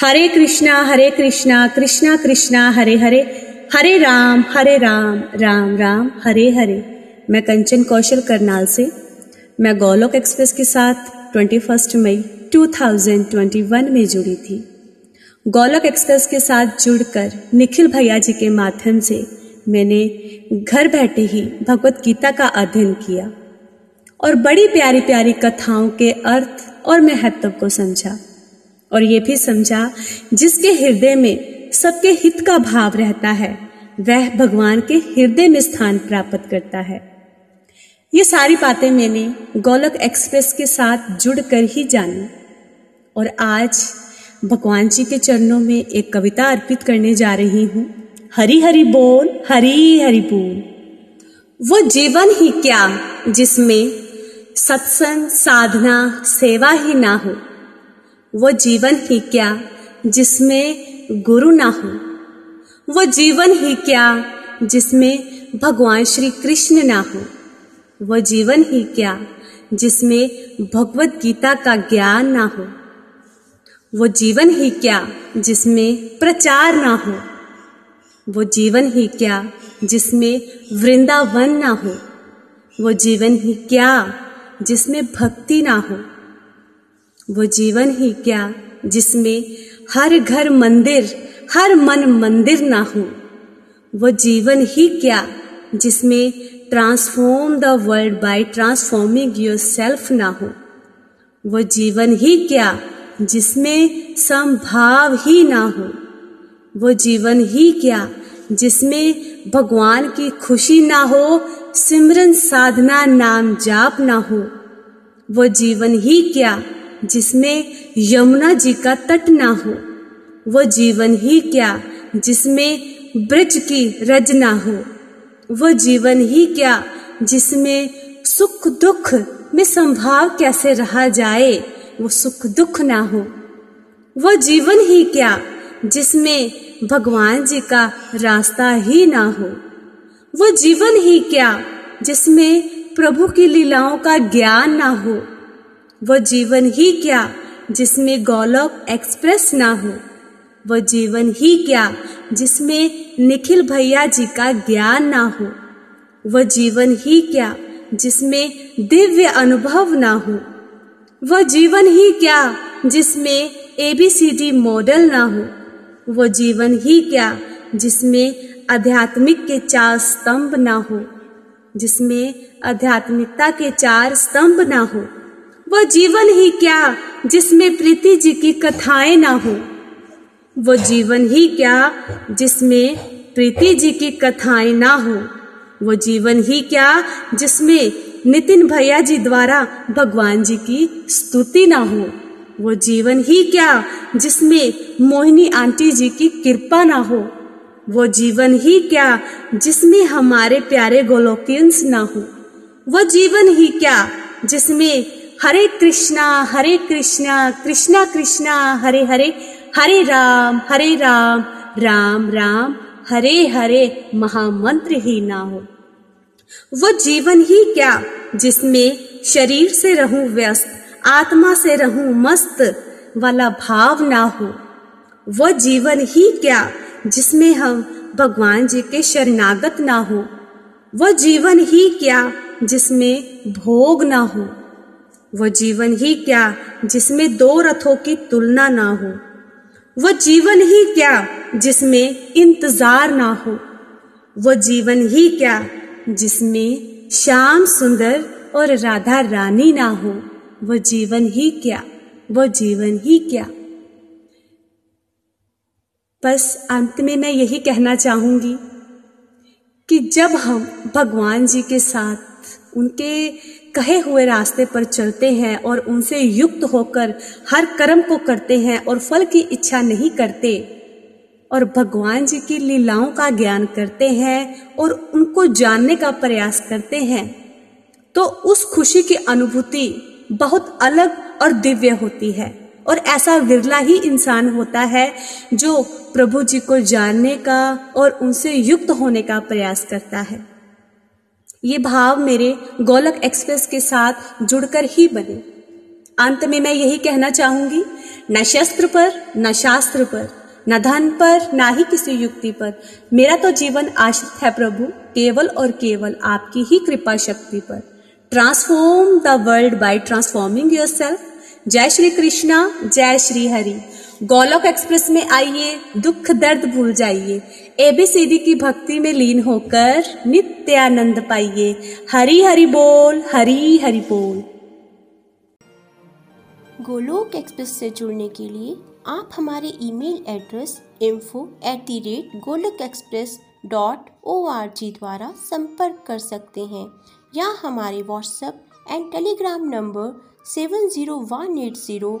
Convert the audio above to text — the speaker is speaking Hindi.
हरे कृष्णा हरे कृष्णा कृष्णा कृष्णा, हरे हरे। हरे राम हरे राम राम राम, हरे हरे। मैं कंचन कौशल करनाल से। मैं गोलोक एक्सप्रेस के साथ 21 मई 2021 में जुड़ी थी। गोलोक एक्सप्रेस के साथ जुड़कर निखिल भैया जी के माध्यम से मैंने घर बैठे ही भगवत गीता का अध्ययन किया और बड़ी प्यारी प्यारी कथाओं के अर्थ और महत्व को समझा। और ये भी समझा, जिसके हृदय में सबके हित का भाव रहता है, वह भगवान के हृदय में स्थान प्राप्त करता है। ये सारी बातें मैंने गोलक एक्सप्रेस के साथ जुड़कर ही जानी। और आज भगवान जी के चरणों में एक कविता अर्पित करने जा रही हूँ। हरी हरि बोल हरी हरि बोल। वो जीवन ही क्या जिसमें सत्संग, साधना, सेवा ही ना हो। वो जीवन ही क्या जिसमें गुरु ना हो? वो जीवन ही क्या जिसमें भगवान श्री कृष्ण ना हो? वो जीवन ही क्या जिसमें भगवत गीता का ज्ञान ना हो? वो जीवन ही क्या जिसमें प्रचार ना हो? वो जीवन ही क्या जिसमें वृंदावन ना हो? वो जीवन ही क्या जिसमें भक्ति ना हो? वो जीवन ही क्या जिसमें हर घर मंदिर, हर मन मंदिर ना हो। वो जीवन ही क्या जिसमें transform the world by transforming yourself ना हो। वो जीवन ही क्या जिसमें संभाव ही ना हो। वो जीवन ही क्या जिसमें भगवान की खुशी ना हो, सिमरन साधना नाम जाप ना हो। वो जीवन ही क्या जिसमें यमुना जी का तट ना हो, वो जीवन ही क्या जिसमें ब्रज की रज ना हो? वो जीवन ही क्या जिसमें सुख दुख में संभाव कैसे रहा जाए, वो सुख दुख ना हो? वो जीवन ही क्या जिसमें भगवान जी का रास्ता ही ना हो? वो जीवन ही क्या जिसमें प्रभु की लीलाओं का ज्ञान ना हो? वो जीवन ही क्या जिसमें गोलोक एक्सप्रेस ना हो? वो जीवन ही क्या जिसमें निखिल भैया जी का ज्ञान ना हो? वो जीवन ही क्या जिसमें दिव्य अनुभव ना हो? वो जीवन ही क्या जिसमें एबीसीडी मॉडल ना हो? वो जीवन ही क्या जिसमें आध्यात्मिक के चार स्तंभ ना हो? जिसमें आध्यात्मिकता के चार स्तंभ ना हो? वो जीवन ही क्या जिसमें प्रीति जी की कथाएँ ना हो? वो जीवन ही क्या जिसमें प्रीति जी की कथाएँ ना हो? वो जीवन ही क्या जिसमें नितिन भैया जी द्वारा भगवान जी की स्तुति ना हो? वो जीवन ही क्या जिसमें मोहिनी आंटी जी की कृपा ना हो? वो जीवन ही क्या जिसमें हमारे प्यारे गोलोकियंस ना हो? वो जीवन ही क्या जिसमें हरे कृष्णा हरे कृष्णा कृष्णा कृष्णा, हरे हरे हरे राम हरे राम राम राम, हरे हरे, महामंत्र ही ना हो वो जीवन ही क्या जिसमें शरीर से रहूँ व्यस्त, आत्मा से रहूँ मस्त वाला भाव ना हो? वो जीवन ही क्या जिसमें हम भगवान जी के शरणागत ना हो? वो जीवन ही क्या जिसमें भोग ना हो? वो जीवन ही क्या जिसमें दो रथों की तुलना ना हो? वह जीवन ही क्या जिसमें इंतज़ार ना हो? वो जीवन ही क्या जिसमें श्याम सुंदर और राधा रानी ना हो? वह जीवन ही क्या? वह जीवन ही क्या? बस अंत में मैं यही कहना चाहूँगी कि जब हम भगवान जी के साथ उनके कहे हुए रास्ते पर चलते हैं और उनसे युक्त होकर हर कर्म को करते हैं और फल की इच्छा नहीं करते। और भगवान जी की लीलाओं का ज्ञान करते हैं और उनको जानने का प्रयास करते हैं। तो उस खुशी की अनुभूति बहुत अलग और दिव्य होती है और ऐसा विरला ही इंसान होता है जो प्रभु जी को जानने का और उनसे युक्त होने का प्रयास करता है। ये भाव मेरे गोलक एक्सप्रेस के साथ जुड़कर ही बने। अंत में मैं यही कहना चाहूँगी, न शस्त्र पर, न शास्त्र पर, न धन पर, ना ही किसी युक्ति पर, मेरा तो जीवन आश्रित है प्रभु, केवल और केवल आपकी ही कृपा शक्ति पर। Transform the world by transforming yourself जय श्री कृष्णा, जय श्री हरि। गोलोक एक्सप्रेस में आइए, दुख दर्द भूल जाइए। एबीसीडी की भक्ति में लीन होकर नित्य आनंद पाइए। हरी हरि बोल, हरी हरि बोल। गोलोक एक्सप्रेस से जुड़ने के लिए आप हमारे email address info at the rate Golok express dot O R G द्वारा संपर्क कर सकते हैं या हमारे WhatsApp and Telegram number seven zero one eight zero